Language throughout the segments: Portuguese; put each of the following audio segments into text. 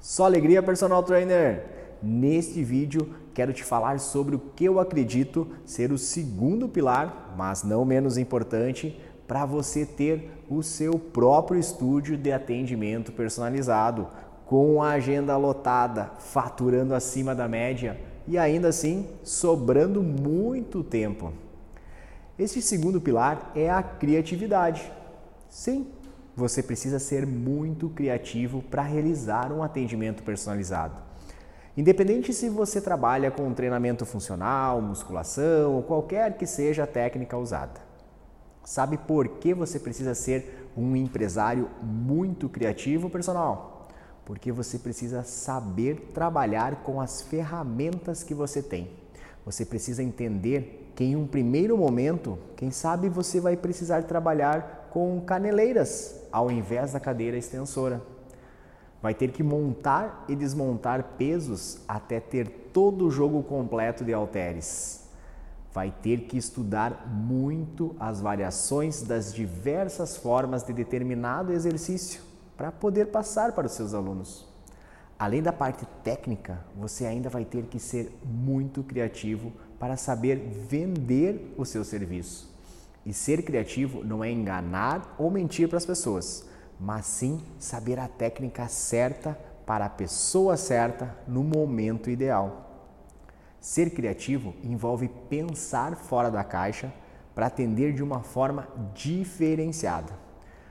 Só alegria, personal trainer! Neste vídeo quero te falar sobre o que eu acredito ser o segundo pilar, mas não menos importante, para você ter o seu próprio estúdio de atendimento personalizado, com a agenda lotada, faturando acima da média e ainda assim sobrando muito tempo. Este segundo pilar é a criatividade. Sim, você precisa ser muito criativo para realizar um atendimento personalizado. Independente se você trabalha com treinamento funcional, musculação ou qualquer que seja a técnica usada. Sabe por que você precisa ser um empresário muito criativo, personal? Porque você precisa saber trabalhar com as ferramentas que você tem. Você precisa entender que em um primeiro momento, quem sabe você vai precisar trabalhar com caneleiras ao invés da cadeira extensora. Vai ter que montar e desmontar pesos até ter todo o jogo completo de halteres. Vai ter que estudar muito as variações das diversas formas de determinado exercício para poder passar para os seus alunos. Além da parte técnica, você ainda vai ter que ser muito criativo para saber vender o seu serviço. E ser criativo não é enganar ou mentir para as pessoas, mas sim saber a técnica certa para a pessoa certa no momento ideal. Ser criativo envolve pensar fora da caixa para atender de uma forma diferenciada.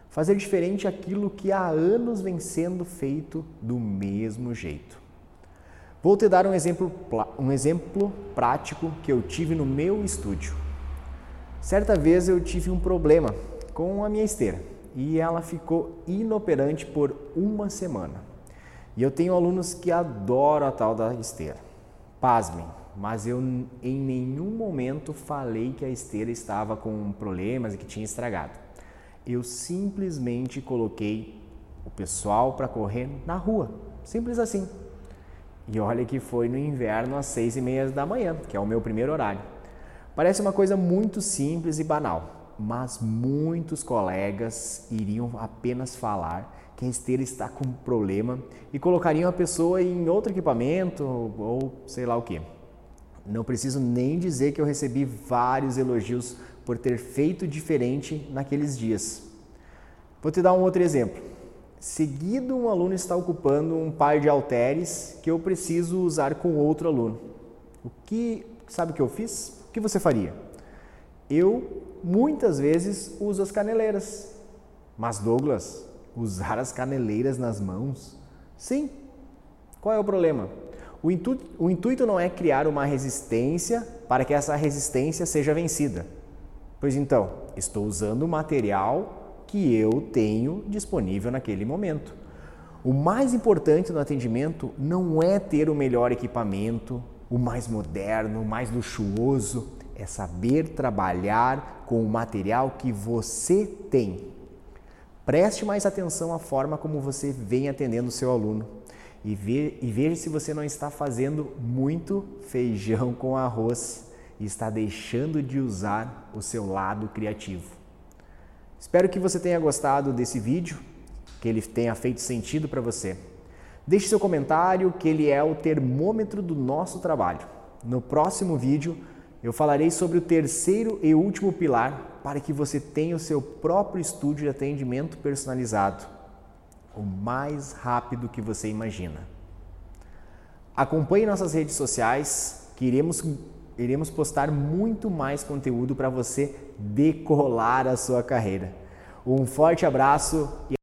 Fazer diferente aquilo que há anos vem sendo feito do mesmo jeito. Vou te dar um exemplo, um exemplo prático que eu tive no meu estúdio. Certa vez eu tive um problema com a minha esteira e ela ficou inoperante por uma semana. E eu tenho alunos que adoram a tal da esteira. Pasmem, mas eu em nenhum momento falei que a esteira estava com problemas e que tinha estragado. Eu simplesmente coloquei o pessoal para correr na rua, simples assim. E olha que foi no inverno às seis e meia da manhã, que é o meu primeiro horário. Parece uma coisa muito simples e banal, mas muitos colegas iriam apenas falar que a esteira está com problema e colocariam a pessoa em outro equipamento ou sei lá o que. Não preciso nem dizer que eu recebi vários elogios por ter feito diferente naqueles dias. Vou te dar um outro exemplo. Seguido, um aluno está ocupando um par de halteres que eu preciso usar com outro aluno. O que sabe o que eu fiz? Que você faria? Eu muitas vezes uso as caneleiras. Mas Douglas, usar as caneleiras nas mãos? Sim. Qual é o problema? O o intuito não é criar uma resistência para que essa resistência seja vencida. Pois então, estou usando o material que eu tenho disponível naquele momento. O mais importante no atendimento não é ter o melhor equipamento, o mais moderno, o mais luxuoso, é saber trabalhar com o material que você tem. Preste mais atenção à forma como você vem atendendo o seu aluno e, ve e veja se você não está fazendo muito feijão com arroz e está deixando de usar o seu lado criativo. Espero que você tenha gostado desse vídeo, que ele tenha feito sentido para você. Deixe seu comentário, que ele é o termômetro do nosso trabalho. No próximo vídeo, eu falarei sobre o terceiro e último pilar para que você tenha o seu próprio estúdio de atendimento personalizado, o mais rápido que você imagina. Acompanhe nossas redes sociais, que iremos, iremos postar muito mais conteúdo para você decolar a sua carreira. Um forte abraço e